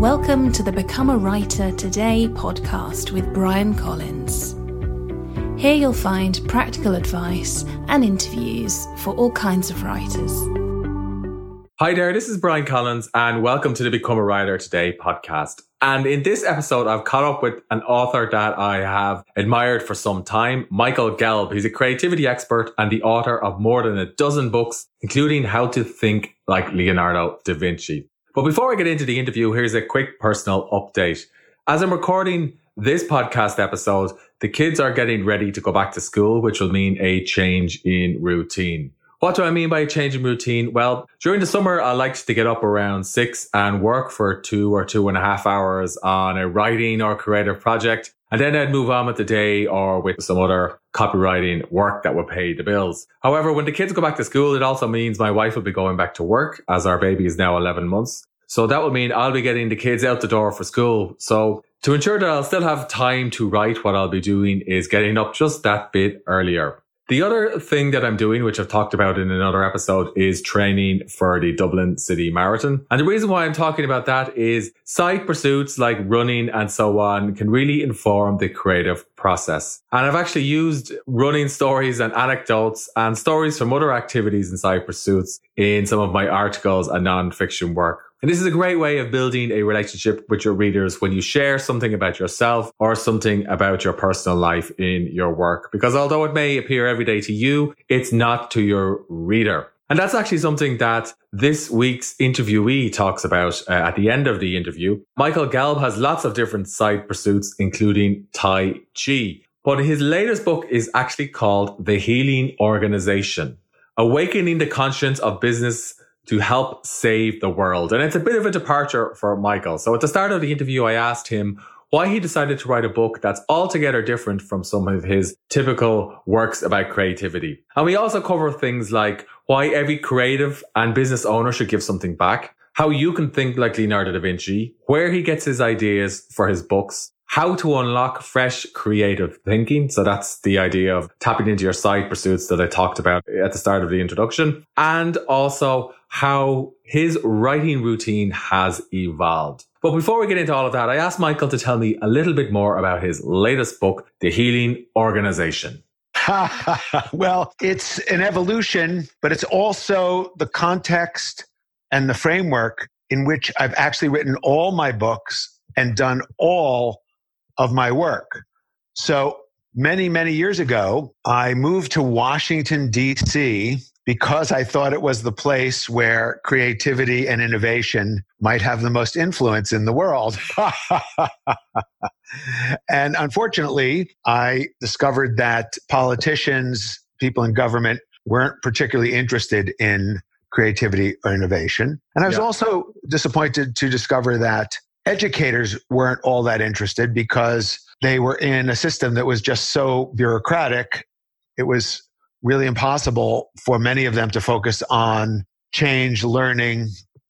Welcome to the Become a Writer Today podcast with Bryan Collins. Here you'll find practical advice and interviews for all kinds of writers. Hi there, this is Bryan Collins, and welcome to the Become a Writer Today podcast. And in this episode, I've caught up with an author that I have admired for some time, Michael Gelb. He's a creativity expert and the author of more than a dozen books, including How to Think Like Leonardo da Vinci. But before I get into the interview, here's a quick personal update. As I'm recording this podcast episode, the kids are getting ready to go back to school, which will mean a change in routine. What do I mean by a change in routine? Well, during the summer, I liked to get up around six and work for two or two and a half hours on a writing or creative project. And then I'd move on with the day or with some other copywriting work that would pay the bills. However, when the kids go back to school, it also means my wife will be going back to work as our baby is now 11 months. So that will mean I'll be getting the kids out the door for school. So to ensure that I'll still have time to write, what I'll be doing is getting up just that bit earlier. The other thing that I'm doing, which I've talked about in another episode, is training for the Dublin City Marathon. And the reason why I'm talking about that is side pursuits like running and so on can really inform the creative process. And I've actually used running stories and anecdotes and stories from other activities and side pursuits in some of my articles and nonfiction work. And this is a great way of building a relationship with your readers when you share something about yourself or something about your personal life in your work. Because although it may appear every day to you, it's not to your reader. And that's actually something that this week's interviewee talks about uh, at the end of the interview. Michael Gelb has lots of different side pursuits, including Tai Chi. But his latest book is actually called The Healing Organization, Awakening the Conscience of Business to help save the world. And it's a bit of a departure for Michael. So at the start of the interview, I asked him why he decided to write a book that's altogether different from some of his typical works about creativity. And we also cover things like why every creative and business owner should give something back, how you can think like Leonardo da Vinci, where he gets his ideas for his books, how to unlock fresh creative thinking. So that's the idea of tapping into your side pursuits that I talked about at the start of the introduction. And also how his writing routine has evolved. But before we get into all of that, I asked Michael to tell me a little bit more about his latest book, The Healing Organization. well, it's an evolution, but it's also the context and the framework in which I've actually written all my books and done all of my work. So many, many years ago, I moved to Washington, D.C. because I thought it was the place where creativity and innovation might have the most influence in the world. and unfortunately, I discovered that politicians, people in government, weren't particularly interested in creativity or innovation. And I was yeah. also disappointed to discover that educators weren't all that interested because they were in a system that was just so bureaucratic. It was really impossible for many of them to focus on change, learning,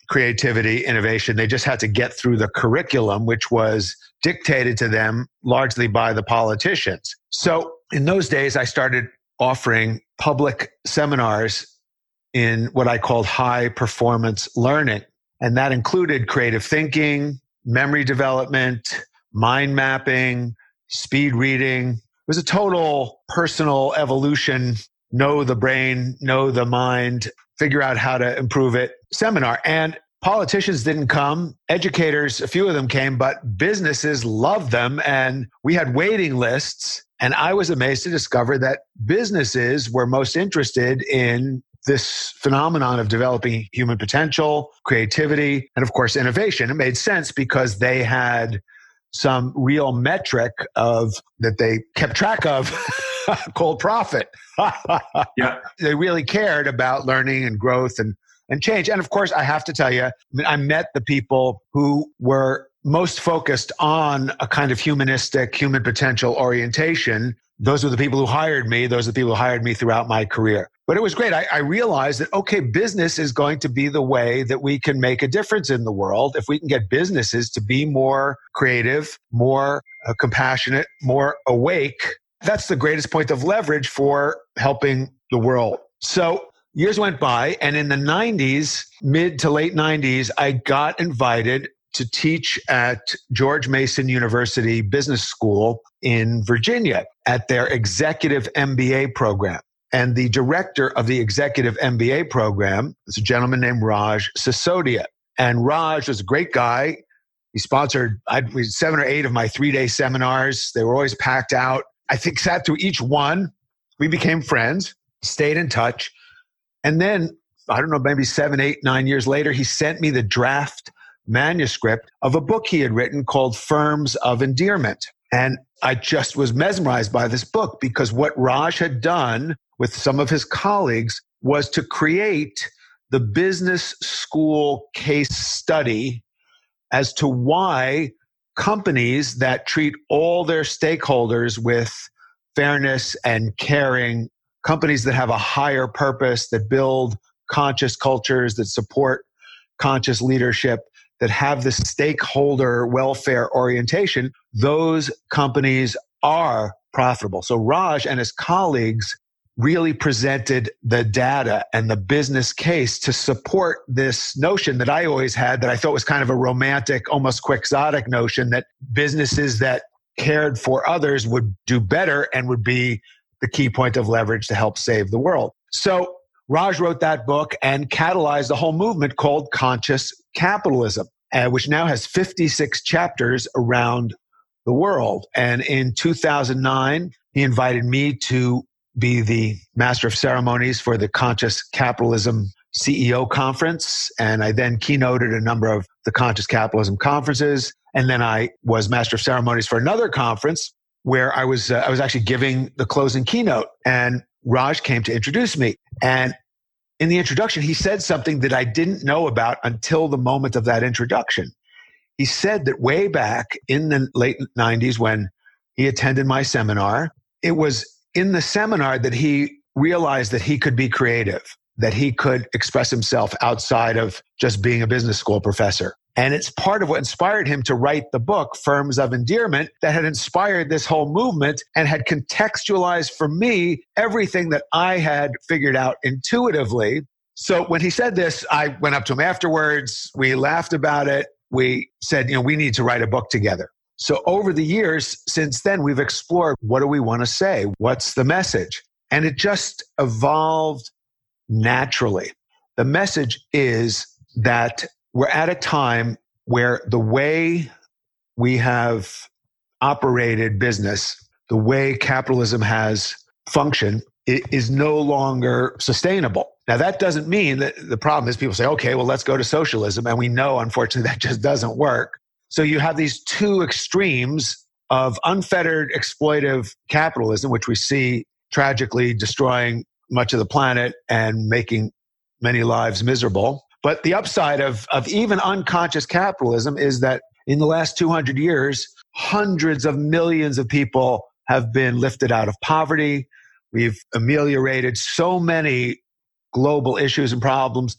creativity, innovation. They just had to get through the curriculum, which was dictated to them largely by the politicians. So in those days, I started offering public seminars in what I called high performance learning. And that included creative thinking, memory development, mind mapping, speed reading. It was a total personal evolution, know the brain, know the mind, figure out how to improve it seminar. And politicians didn't come. Educators, a few of them came, but businesses loved them. And we had waiting lists. And I was amazed to discover that businesses were most interested in this phenomenon of developing human potential, creativity, and of course, innovation. It made sense because they had some real metric of that they kept track of called profit. yeah. They really cared about learning and growth and, and change. And of course, I have to tell you, I, mean, I met the people who were most focused on a kind of humanistic, human potential orientation those were the people who hired me. Those are the people who hired me throughout my career. But it was great. I, I, realized that, okay, business is going to be the way that we can make a difference in the world. If we can get businesses to be more creative, more uh, compassionate, more awake, that's the greatest point of leverage for helping the world. So years went by and in the 90s, mid to late 90s, I got invited to teach at George Mason University Business School in Virginia at their executive MBA program. And the director of the executive MBA program is a gentleman named Raj Sisodia. And Raj was a great guy. He sponsored I, seven or eight of my three day seminars. They were always packed out. I think sat through each one. We became friends, stayed in touch. And then, I don't know, maybe seven, eight, nine years later, he sent me the draft manuscript of a book he had written called Firms of Endearment. And I just was mesmerized by this book because what Raj had done with some of his colleagues was to create the business school case study as to why companies that treat all their stakeholders with fairness and caring, companies that have a higher purpose, that build conscious cultures, that support conscious leadership, that have the stakeholder welfare orientation, those companies are profitable. So Raj and his colleagues really presented the data and the business case to support this notion that I always had that I thought was kind of a romantic, almost quixotic notion that businesses that cared for others would do better and would be the key point of leverage to help save the world. So Raj wrote that book and catalyzed a whole movement called conscious capitalism, uh, which now has 56 chapters around the world. And in 2009, he invited me to be the master of ceremonies for the Conscious Capitalism CEO conference. And I then keynoted a number of the Conscious Capitalism conferences. And then I was master of ceremonies for another conference where I was, uh, I was actually giving the closing keynote and Raj came to introduce me. And in the introduction, he said something that I didn't know about until the moment of that introduction. He said that way back in the late 90s when he attended my seminar, it was in the seminar that he realized that he could be creative, that he could express himself outside of just being a business school professor. And it's part of what inspired him to write the book, Firms of Endearment, that had inspired this whole movement and had contextualized for me everything that I had figured out intuitively. So when he said this, I went up to him afterwards. We laughed about it. We said, you know, we need to write a book together. So over the years since then, we've explored what do we want to say? What's the message? And it just evolved naturally. The message is that we're at a time where the way we have operated business, the way capitalism has functioned, is no longer sustainable. Now, that doesn't mean that the problem is people say, okay, well, let's go to socialism. And we know, unfortunately, that just doesn't work. So you have these two extremes of unfettered exploitive capitalism, which we see tragically destroying much of the planet and making many lives miserable. But the upside of, of even unconscious capitalism is that in the last 200 years, hundreds of millions of people have been lifted out of poverty. We've ameliorated so many global issues and problems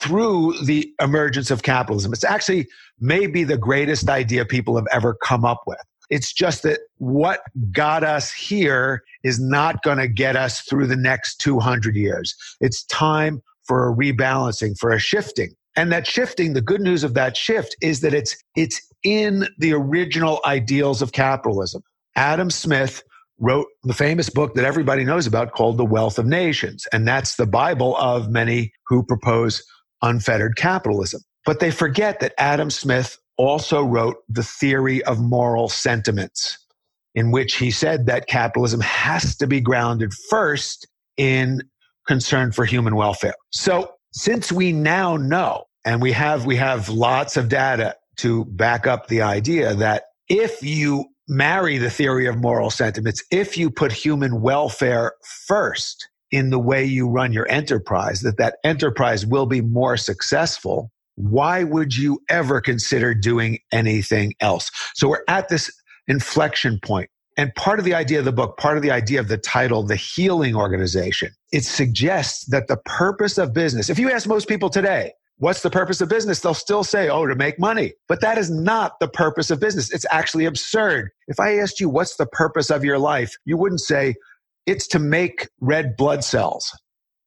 through the emergence of capitalism. It's actually maybe the greatest idea people have ever come up with. It's just that what got us here is not going to get us through the next 200 years. It's time for a rebalancing, for a shifting. And that shifting, the good news of that shift is that it's, it's in the original ideals of capitalism. Adam Smith wrote the famous book that everybody knows about called The Wealth of Nations. And that's the Bible of many who propose unfettered capitalism. But they forget that Adam Smith also wrote The Theory of Moral Sentiments, in which he said that capitalism has to be grounded first in concern for human welfare. So since we now know, and we have, we have lots of data to back up the idea that if you marry the theory of moral sentiments, if you put human welfare first, in the way you run your enterprise, that that enterprise will be more successful, why would you ever consider doing anything else? So we're at this inflection point. And part of the idea of the book, part of the idea of the title, The Healing Organization, it suggests that the purpose of business, if you ask most people today, what's the purpose of business? They'll still say, oh, to make money. But that is not the purpose of business. It's actually absurd. If I asked you, what's the purpose of your life? You wouldn't say, it's to make red blood cells.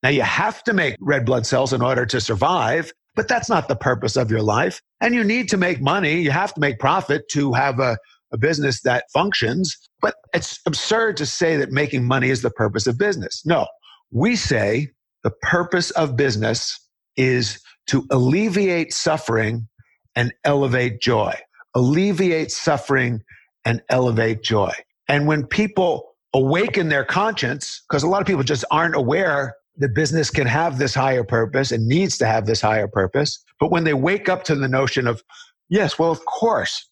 Now you have to make red blood cells in order to survive, but that's not the purpose of your life. And you need to make money. You have to make profit to have a, a business that functions. But it's absurd to say that making money is the purpose of business. No, we say the purpose of business is to alleviate suffering and elevate joy. Alleviate suffering and elevate joy. And when people awaken their conscience, because a lot of people just aren't aware that business can have this higher purpose and needs to have this higher purpose. But when they wake up to the notion of, yes, well, of course,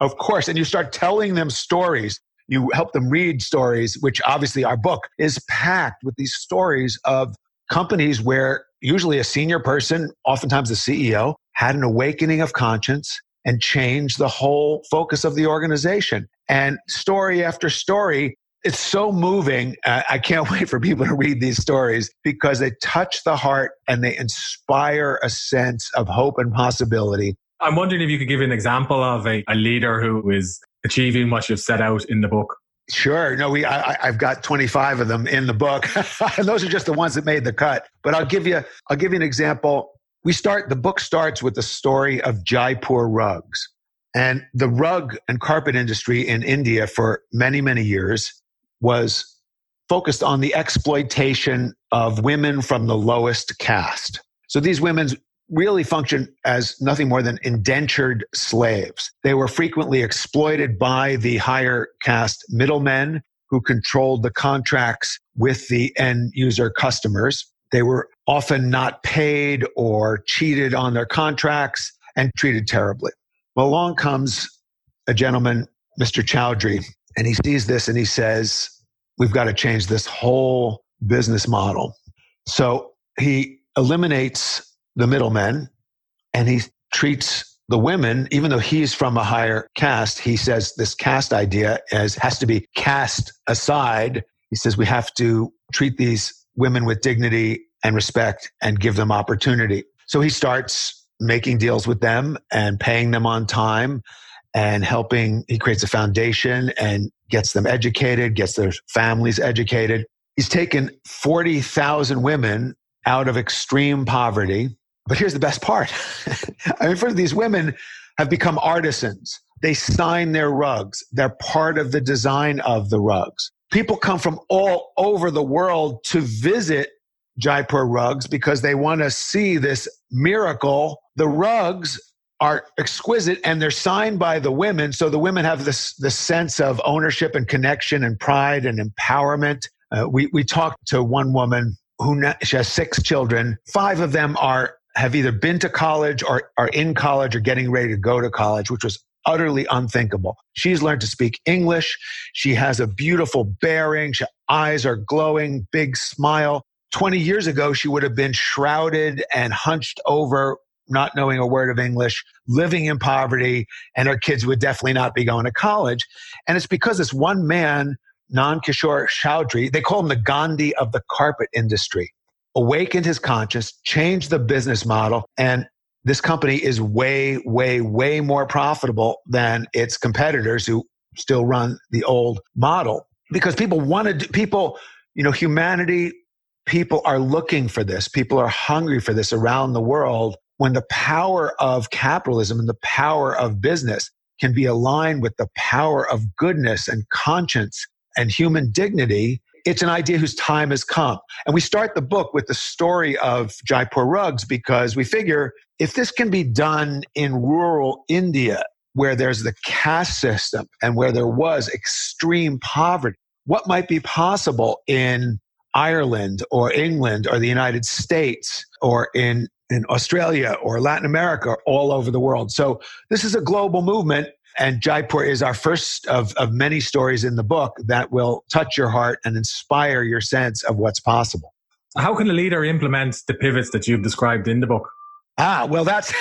of course, and you start telling them stories, you help them read stories, which obviously our book is packed with these stories of companies where usually a senior person, oftentimes the CEO, had an awakening of conscience and changed the whole focus of the organization. And story after story, it's so moving. I can't wait for people to read these stories because they touch the heart and they inspire a sense of hope and possibility. I'm wondering if you could give an example of a, a leader who is achieving what you've set out in the book. Sure. No, we. I, have got 25 of them in the book, those are just the ones that made the cut. But I'll give you. I'll give you an example. We start. The book starts with the story of Jaipur rugs, and the rug and carpet industry in India for many, many years was focused on the exploitation of women from the lowest caste. So these women really functioned as nothing more than indentured slaves. They were frequently exploited by the higher caste middlemen who controlled the contracts with the end user customers. They were often not paid or cheated on their contracts and treated terribly. Well, along comes a gentleman, Mr. Chaudhary, and he sees this and he says, We've got to change this whole business model. So he eliminates the middlemen and he treats the women, even though he's from a higher caste, he says this caste idea as has to be cast aside. He says we have to treat these women with dignity and respect and give them opportunity. So he starts making deals with them and paying them on time and helping. He creates a foundation and gets them educated, gets their families educated. He's taken 40,000 women out of extreme poverty. But here's the best part. I mean, for these women have become artisans. They sign their rugs. They're part of the design of the rugs. People come from all over the world to visit Jaipur rugs because they want to see this miracle. The rugs are exquisite and they're signed by the women. So the women have this, this sense of ownership and connection and pride and empowerment. Uh, we, we talked to one woman who she has six children. Five of them are have either been to college or are in college or getting ready to go to college, which was utterly unthinkable. She's learned to speak English. She has a beautiful bearing. Her eyes are glowing, big smile. 20 years ago, she would have been shrouded and hunched over not knowing a word of English, living in poverty, and her kids would definitely not be going to college. And it's because this one man, Nand Kishore Chaudhary, they call him the Gandhi of the carpet industry, awakened his conscience, changed the business model, and this company is way, way, way more profitable than its competitors who still run the old model because people wanted people, you know, humanity, people are looking for this. People are hungry for this around the world when the power of capitalism and the power of business can be aligned with the power of goodness and conscience and human dignity, it's an idea whose time has come. And we start the book with the story of Jaipur rugs because we figure if this can be done in rural India, where there's the caste system and where there was extreme poverty, what might be possible in Ireland or England or the United States or in in Australia or Latin America, all over the world. So this is a global movement. And Jaipur is our first of, of many stories in the book that will touch your heart and inspire your sense of what's possible. How can a leader implement the pivots that you've described in the book? Ah, well, that's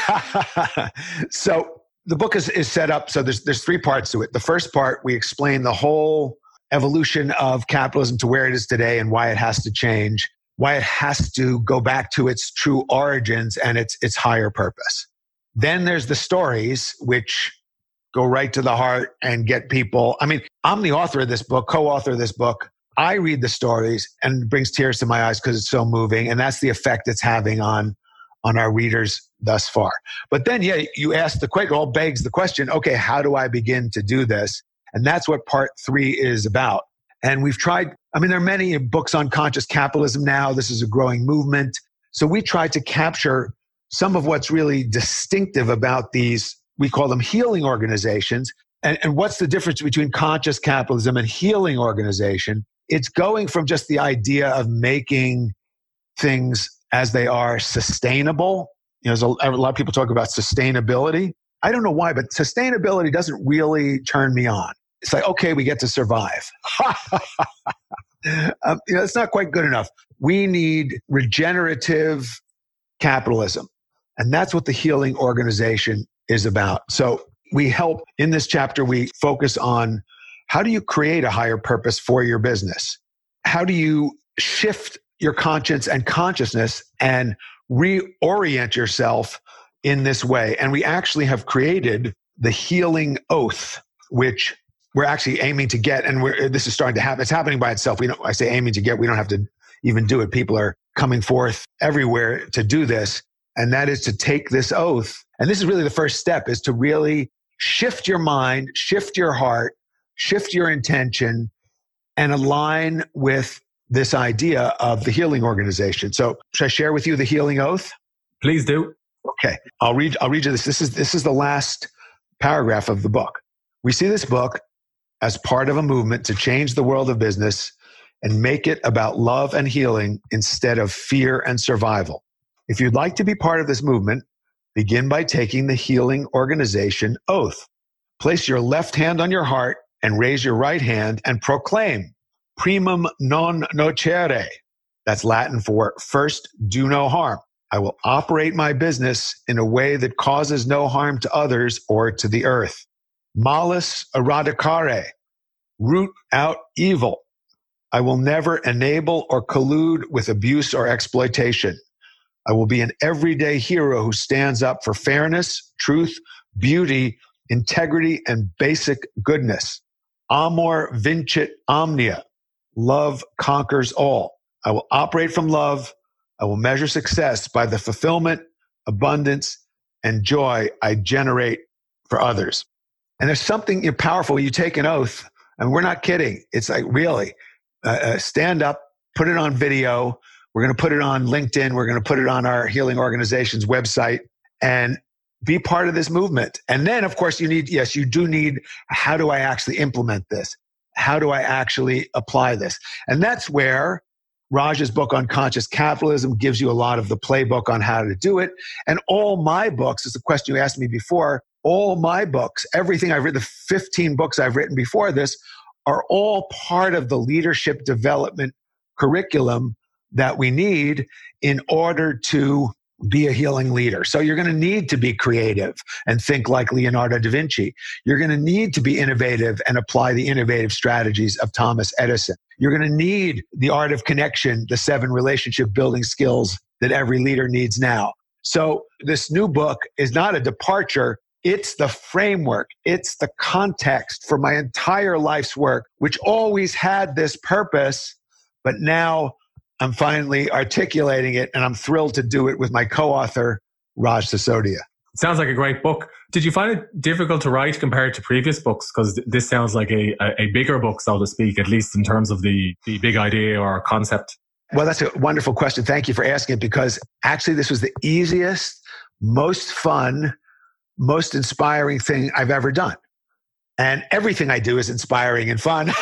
so the book is, is set up. So there's, there's three parts to it. The first part, we explain the whole evolution of capitalism to where it is today and why it has to change why it has to go back to its true origins and its, its higher purpose. Then there's the stories, which go right to the heart and get people. I mean, I'm the author of this book, co author of this book. I read the stories and it brings tears to my eyes because it's so moving. And that's the effect it's having on, on our readers thus far. But then, yeah, you ask the question, all begs the question, okay, how do I begin to do this? And that's what part three is about. And we've tried, I mean, there are many books on conscious capitalism now. This is a growing movement. So we tried to capture some of what's really distinctive about these, we call them healing organizations. And, and what's the difference between conscious capitalism and healing organization? It's going from just the idea of making things as they are sustainable. You know, a, a lot of people talk about sustainability. I don't know why, but sustainability doesn't really turn me on. It's like, okay, we get to survive. um, you know, it's not quite good enough. We need regenerative capitalism. And that's what the healing organization is about. So we help in this chapter, we focus on how do you create a higher purpose for your business? How do you shift your conscience and consciousness and reorient yourself in this way. And we actually have created the healing oath, which we're actually aiming to get. And this is starting to happen. It's happening by itself. We don't, I say aiming to get, we don't have to even do it. People are coming forth everywhere to do this. And that is to take this oath. And this is really the first step is to really shift your mind, shift your heart, shift your intention and align with this idea of the healing organization. So, should I share with you the healing oath? Please do. Okay, I'll read. I'll read you this. This is this is the last paragraph of the book. We see this book as part of a movement to change the world of business and make it about love and healing instead of fear and survival. If you'd like to be part of this movement, begin by taking the healing organization oath. Place your left hand on your heart and raise your right hand and proclaim primum non nocere. That's Latin for first do no harm. I will operate my business in a way that causes no harm to others or to the earth. Malus eradicare. Root out evil. I will never enable or collude with abuse or exploitation. I will be an everyday hero who stands up for fairness, truth, beauty, integrity, and basic goodness. Amor vincit omnia. Love conquers all. I will operate from love. I will measure success by the fulfillment, abundance, and joy I generate for others. And there's something powerful. You take an oath, and we're not kidding. It's like really uh, uh, stand up, put it on video. We're going to put it on LinkedIn. We're going to put it on our healing organization's website and be part of this movement. And then, of course, you need, yes, you do need, how do I actually implement this? how do I actually apply this? And that's where Raj's book on conscious capitalism gives you a lot of the playbook on how to do it. And all my books, is a question you asked me before, all my books, everything I've written, the 15 books I've written before this, are all part of the leadership development curriculum that we need in order to be a healing leader. So you're going to need to be creative and think like Leonardo da Vinci. You're going to need to be innovative and apply the innovative strategies of Thomas Edison. You're going to need the art of connection, the seven relationship building skills that every leader needs now. So this new book is not a departure. It's the framework. It's the context for my entire life's work, which always had this purpose, but now I'm finally articulating it, and I'm thrilled to do it with my co author, Raj Sisodia. Sounds like a great book. Did you find it difficult to write compared to previous books? Because this sounds like a, a bigger book, so to speak, at least in terms of the, the big idea or concept. Well, that's a wonderful question. Thank you for asking it because actually, this was the easiest, most fun, most inspiring thing I've ever done and everything I do is inspiring and fun.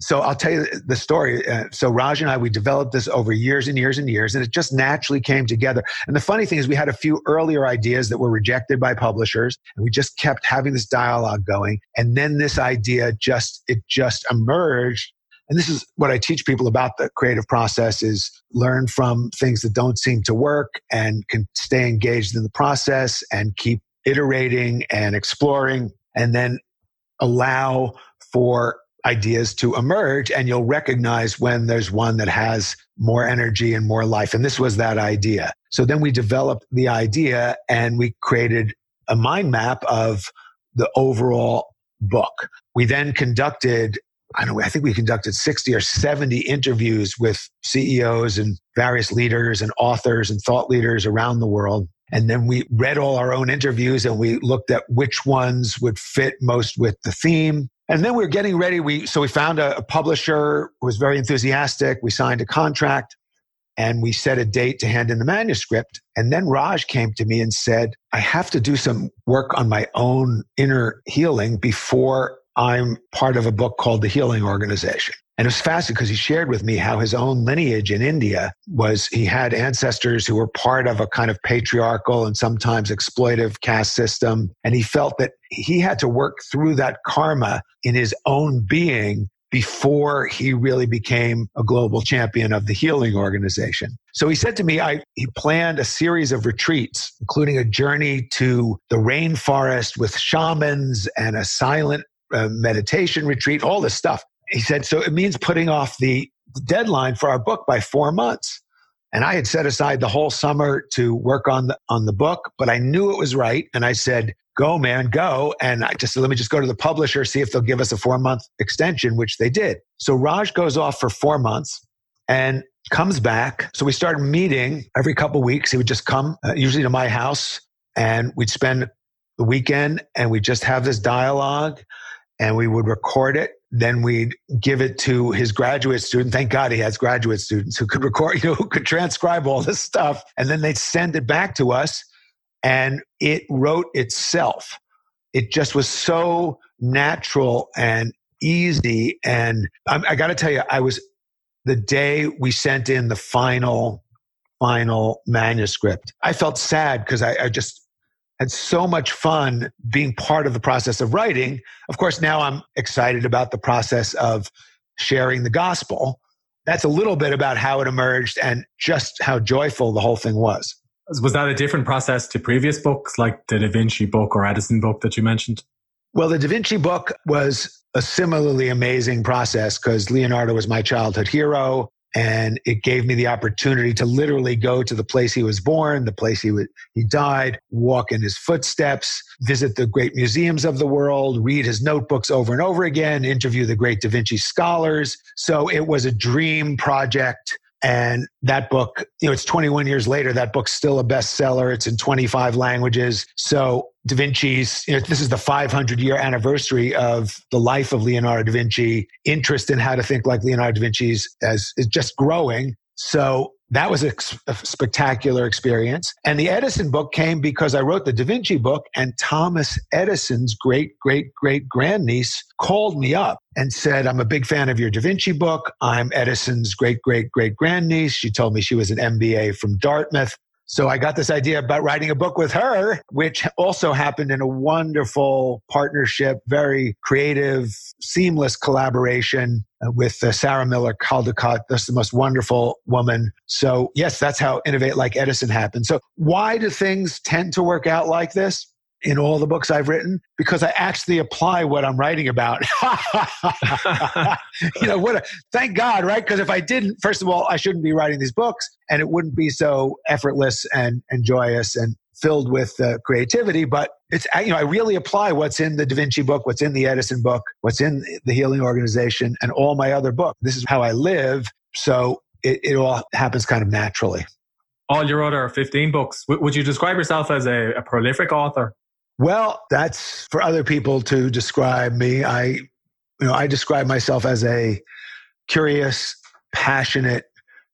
so I'll tell you the story. Uh, so Raj and I, we developed this over years and years and years, and it just naturally came together. And the funny thing is, we had a few earlier ideas that were rejected by publishers, and we just kept having this dialogue going. And then this idea just it just emerged. And this is what I teach people about the creative process is learn from things that don't seem to work and can stay engaged in the process and keep iterating and exploring, and then allow for ideas to emerge. And you'll recognize when there's one that has more energy and more life. And this was that idea. So then we developed the idea and we created a mind map of the overall book. We then conducted I don't know, I think we conducted 60 or 70 interviews with CEOs and various leaders and authors and thought leaders around the world. And then we read all our own interviews and we looked at which ones would fit most with the theme. And then we were getting ready. We, so we found a, a publisher who was very enthusiastic. We signed a contract and we set a date to hand in the manuscript. And then Raj came to me and said, I have to do some work on my own inner healing before I'm part of a book called The Healing Organization. And it was fascinating because he shared with me how his own lineage in India was he had ancestors who were part of a kind of patriarchal and sometimes exploitive caste system. And he felt that he had to work through that karma in his own being before he really became a global champion of the healing organization. So he said to me, I, he planned a series of retreats, including a journey to the rainforest with shamans and a silent uh, meditation retreat, all this stuff. He said, so it means putting off the deadline for our book by four months. And I had set aside the whole summer to work on the, on the book, but I knew it was right. And I said, go, man, go. And I just said, let me just go to the publisher, see if they'll give us a four month extension, which they did. So Raj goes off for four months and comes back. So we started meeting every couple weeks. He would just come, uh, usually to my house, and we'd spend the weekend and we'd just have this dialogue and we would record it. Then we'd give it to his graduate student. Thank God he has graduate students who could record, you know, who could transcribe all this stuff. And then they'd send it back to us and it wrote itself. It just was so natural and easy. And I, I got to tell you, I was the day we sent in the final, final manuscript. I felt sad because I, I just had so much fun being part of the process of writing. Of course, now I'm excited about the process of sharing the gospel. That's a little bit about how it emerged and just how joyful the whole thing was. Was that a different process to previous books like the Da Vinci book or Edison book that you mentioned? Well, the Da Vinci book was a similarly amazing process because Leonardo was my childhood hero. And it gave me the opportunity to literally go to the place he was born, the place he, would, he died, walk in his footsteps, visit the great museums of the world, read his notebooks over and over again, interview the great Da Vinci scholars. So it was a dream project and that book, you know, it's 21 years later. That book's still a bestseller. It's in 25 languages. So Da Vinci's, you know, this is the 500 year anniversary of the life of Leonardo da Vinci. Interest in how to think like Leonardo da Vinci's as is just growing. So that was a, a, spectacular experience. And the Edison book came because I wrote the Da Vinci book, and Thomas Edison's great, great, great grandniece called me up and said, I'm a big fan of your Da Vinci book. I'm Edison's great, great, great grandniece. She told me she was an MBA from Dartmouth. So I got this idea about writing a book with her, which also happened in a wonderful partnership, very creative, seamless collaboration uh, with uh, Sarah Miller Caldicott. That's the most wonderful woman. So yes, that's how Innovate Like Edison happened. So why do things tend to work out like this? In all the books I've written because I actually apply what I'm writing about. you know, what a, thank God, right? Because if I didn't, first of all, I shouldn't be writing these books and it wouldn't be so effortless and, and joyous and filled with uh, creativity. But it's, you know, I really apply what's in the Da Vinci book, what's in the Edison book, what's in the Healing Organization and all my other books. This is how I live. So it, it all happens kind of naturally all your other 15 books. Would you describe yourself as a, a, prolific author? Well, that's for other people to describe me. I, you know, I describe myself as a curious, passionate,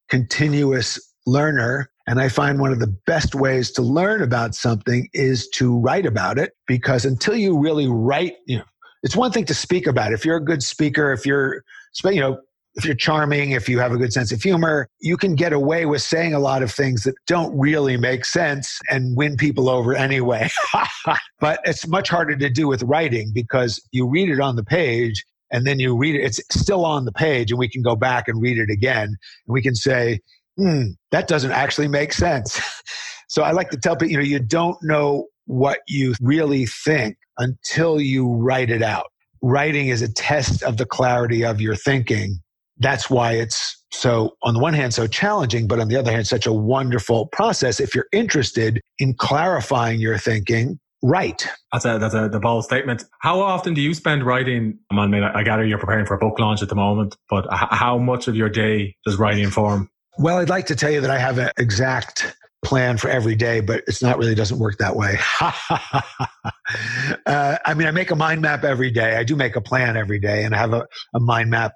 continuous learner. And I find one of the best ways to learn about something is to write about it because until you really write, you know, it's one thing to speak about it. If you're a good speaker, if you're, you know, if you're charming, if you have a good sense of humor, you can get away with saying a lot of things that don't really make sense and win people over anyway. but it's much harder to do with writing because you read it on the page and then you read it, it's still on the page and we can go back and read it again and we can say, hmm, that doesn't actually make sense. so I like to tell people, you know, you don't know what you really think until you write it out. Writing is a test of the clarity of your thinking that's why it's so, on the one hand, so challenging, but on the other hand, such a wonderful process. If you're interested in clarifying your thinking, write. That's a that's a the bold statement. How often do you spend writing? I mean, I gather you're preparing for a book launch at the moment, but how much of your day does writing form? Well, I'd like to tell you that I have an exact plan for every day, but it's not really doesn't work that way. uh, I mean, I make a mind map every day. I do make a plan every day, and I have a, a mind map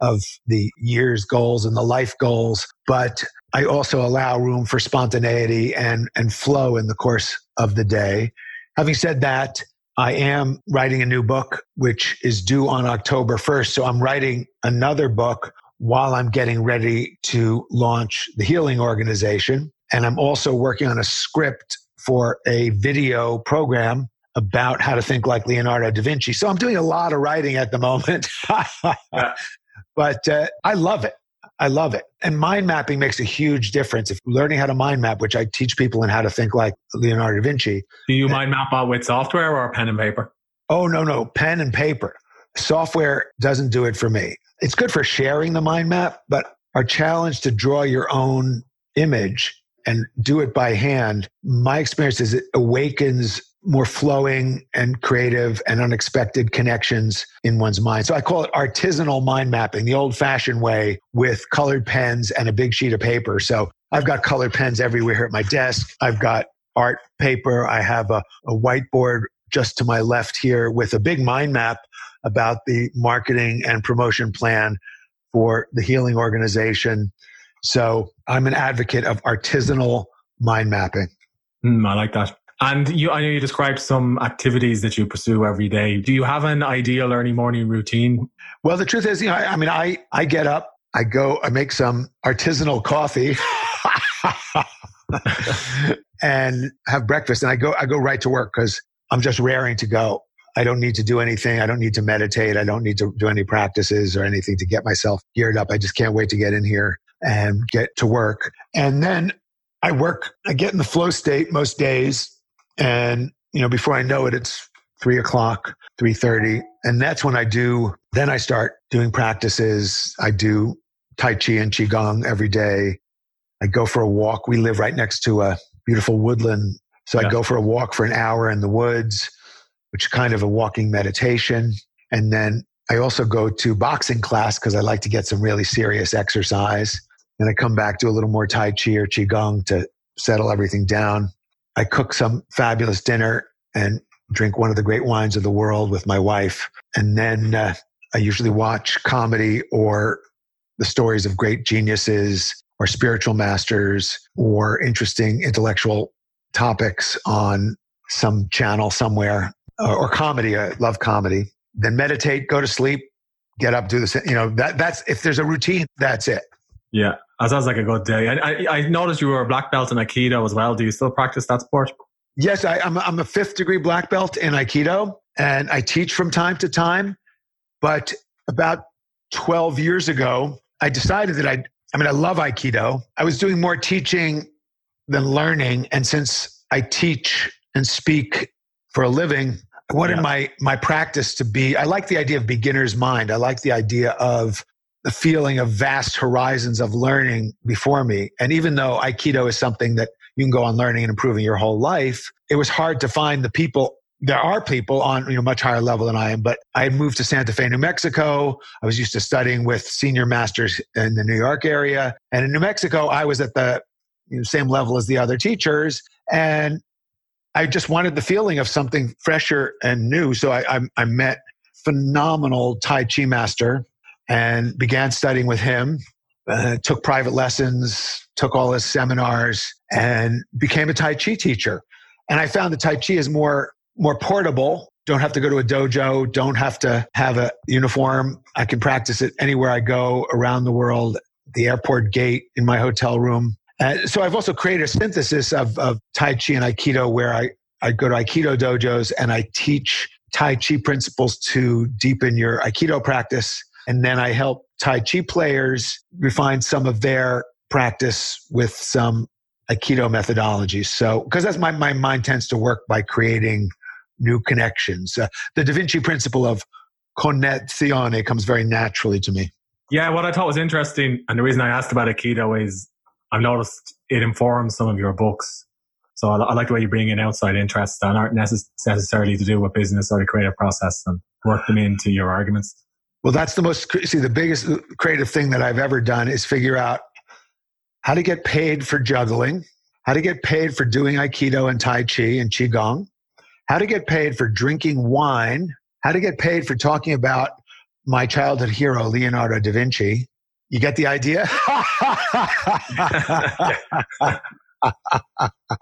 of the year's goals and the life goals. But I also allow room for spontaneity and and flow in the course of the day. Having said that, I am writing a new book, which is due on October 1st. So I'm writing another book while I'm getting ready to launch the healing organization. And I'm also working on a script for a video program about how to think like Leonardo da Vinci. So I'm doing a lot of writing at the moment. but uh, I love it. I love it. And mind mapping makes a huge difference. If learning how to mind map, which I teach people in how to think like Leonardo da Vinci. Do you mind map out with software or pen and paper? Oh, no, no, pen and paper. Software doesn't do it for me. It's good for sharing the mind map, but our challenge to draw your own image and do it by hand, my experience is it awakens more flowing and creative and unexpected connections in one's mind. So I call it artisanal mind mapping, the old fashioned way with colored pens and a big sheet of paper. So I've got colored pens everywhere here at my desk. I've got art paper. I have a, a whiteboard just to my left here with a big mind map about the marketing and promotion plan for the healing organization. So I'm an advocate of artisanal mind mapping. Mm, I like that. And you, I know you described some activities that you pursue every day. Do you have an ideal early morning routine? Well, the truth is, you know, I, I mean, I, I get up, I go, I make some artisanal coffee and have breakfast and I go, I go right to work because I'm just raring to go. I don't need to do anything. I don't need to meditate. I don't need to do any practices or anything to get myself geared up. I just can't wait to get in here and get to work. And then I work, I get in the flow state most days and, you know, before I know it, it's three o'clock, 3.30. And that's when I do, then I start doing practices. I do Tai Chi and Qigong every day. I go for a walk. We live right next to a beautiful woodland. So yeah. I go for a walk for an hour in the woods, which is kind of a walking meditation. And then I also go to boxing class because I like to get some really serious exercise. And I come back, do a little more Tai Chi or Qigong to settle everything down. I cook some fabulous dinner and drink one of the great wines of the world with my wife. And then uh, I usually watch comedy or the stories of great geniuses or spiritual masters or interesting intellectual topics on some channel somewhere or, or comedy. I love comedy. Then meditate, go to sleep, get up, do the same. You know, that, that's if there's a routine, that's it. Yeah. That sounds like a good day. I, I, I, noticed you were a black belt in Aikido as well. Do you still practice that sport? Yes, I, am I'm a fifth degree black belt in Aikido, and I teach from time to time. But about 12 years ago, I decided that I, I mean, I love Aikido. I was doing more teaching than learning. And since I teach and speak for a living, I wanted yeah. my, my practice to be, I like the idea of beginner's mind. I like the idea of the feeling of vast horizons of learning before me. And even though Aikido is something that you can go on learning and improving your whole life, it was hard to find the people. There are people on you know much higher level than I am, but I moved to Santa Fe, New Mexico. I was used to studying with senior masters in the New York area, and in New Mexico, I was at the you know, same level as the other teachers, and I just wanted the feeling of something fresher and new. So I, I, I met phenomenal Tai Chi master and began studying with him. Uh, took private lessons, took all his seminars, and became a Tai Chi teacher. And I found that Tai Chi is more more portable. Don't have to go to a dojo. Don't have to have a uniform. I can practice it anywhere I go around the world. The airport gate in my hotel room. Uh, so I've also created a synthesis of, of Tai Chi and Aikido, where I I go to Aikido dojos and I teach Tai Chi principles to deepen your Aikido practice and then I help Tai Chi players refine some of their practice with some Aikido methodologies. So, because that's my, my mind tends to work by creating new connections. Uh, the Da Vinci principle of connessione comes very naturally to me. Yeah, what I thought was interesting, and the reason I asked about Aikido is I've noticed it informs some of your books. So I, I like the way you bring in outside interests that aren't necess- necessarily to do with business or the creative process and work them into your arguments. Well, that's the most, see, the biggest creative thing that I've ever done is figure out how to get paid for juggling, how to get paid for doing Aikido and Tai Chi and Qigong, how to get paid for drinking wine, how to get paid for talking about my childhood hero, Leonardo da Vinci. You get the idea?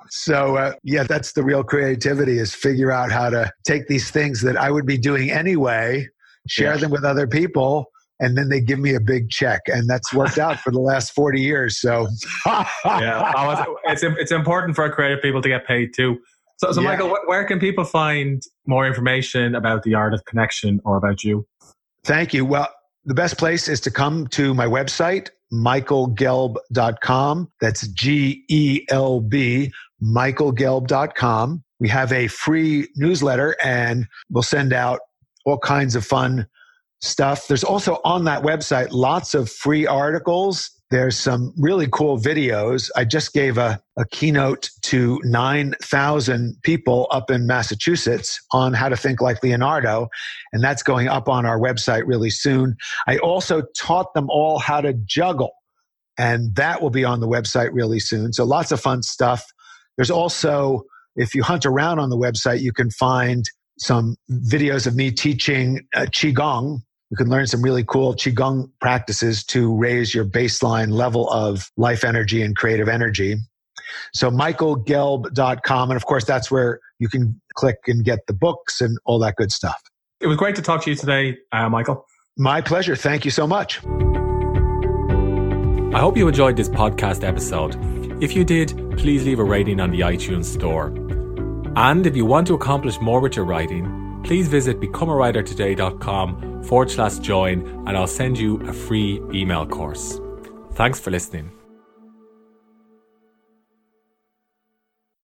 so uh, yeah that's the real creativity is figure out how to take these things that i would be doing anyway share yeah. them with other people and then they give me a big check and that's worked out for the last 40 years so. Yeah. Oh, it's, it's important for creative people to get paid too. So, so yeah. michael where can people find more information about the art of connection or about you? Thank you. Well the best place is to come to my website michaelgelb.com that's g-e-l-b michaelgelb.com we have a free newsletter and we'll send out all kinds of fun stuff. There's also on that website lots of free articles. There's some really cool videos. I just gave a, a keynote to 9,000 people up in Massachusetts on how to think like Leonardo, and that's going up on our website really soon. I also taught them all how to juggle, and that will be on the website really soon. So lots of fun stuff. There's also, if you hunt around on the website, you can find some videos of me teaching uh, Qigong, you can learn some really cool Qigong practices to raise your baseline level of life energy and creative energy. So michaelgelb.com. And of course, that's where you can click and get the books and all that good stuff. It was great to talk to you today, uh, Michael. My pleasure. Thank you so much. I hope you enjoyed this podcast episode. If you did, please leave a rating on the iTunes store. And if you want to accomplish more with your writing, please visit becomeawritertoday.com forward slash join and I'll send you a free email course. Thanks for listening.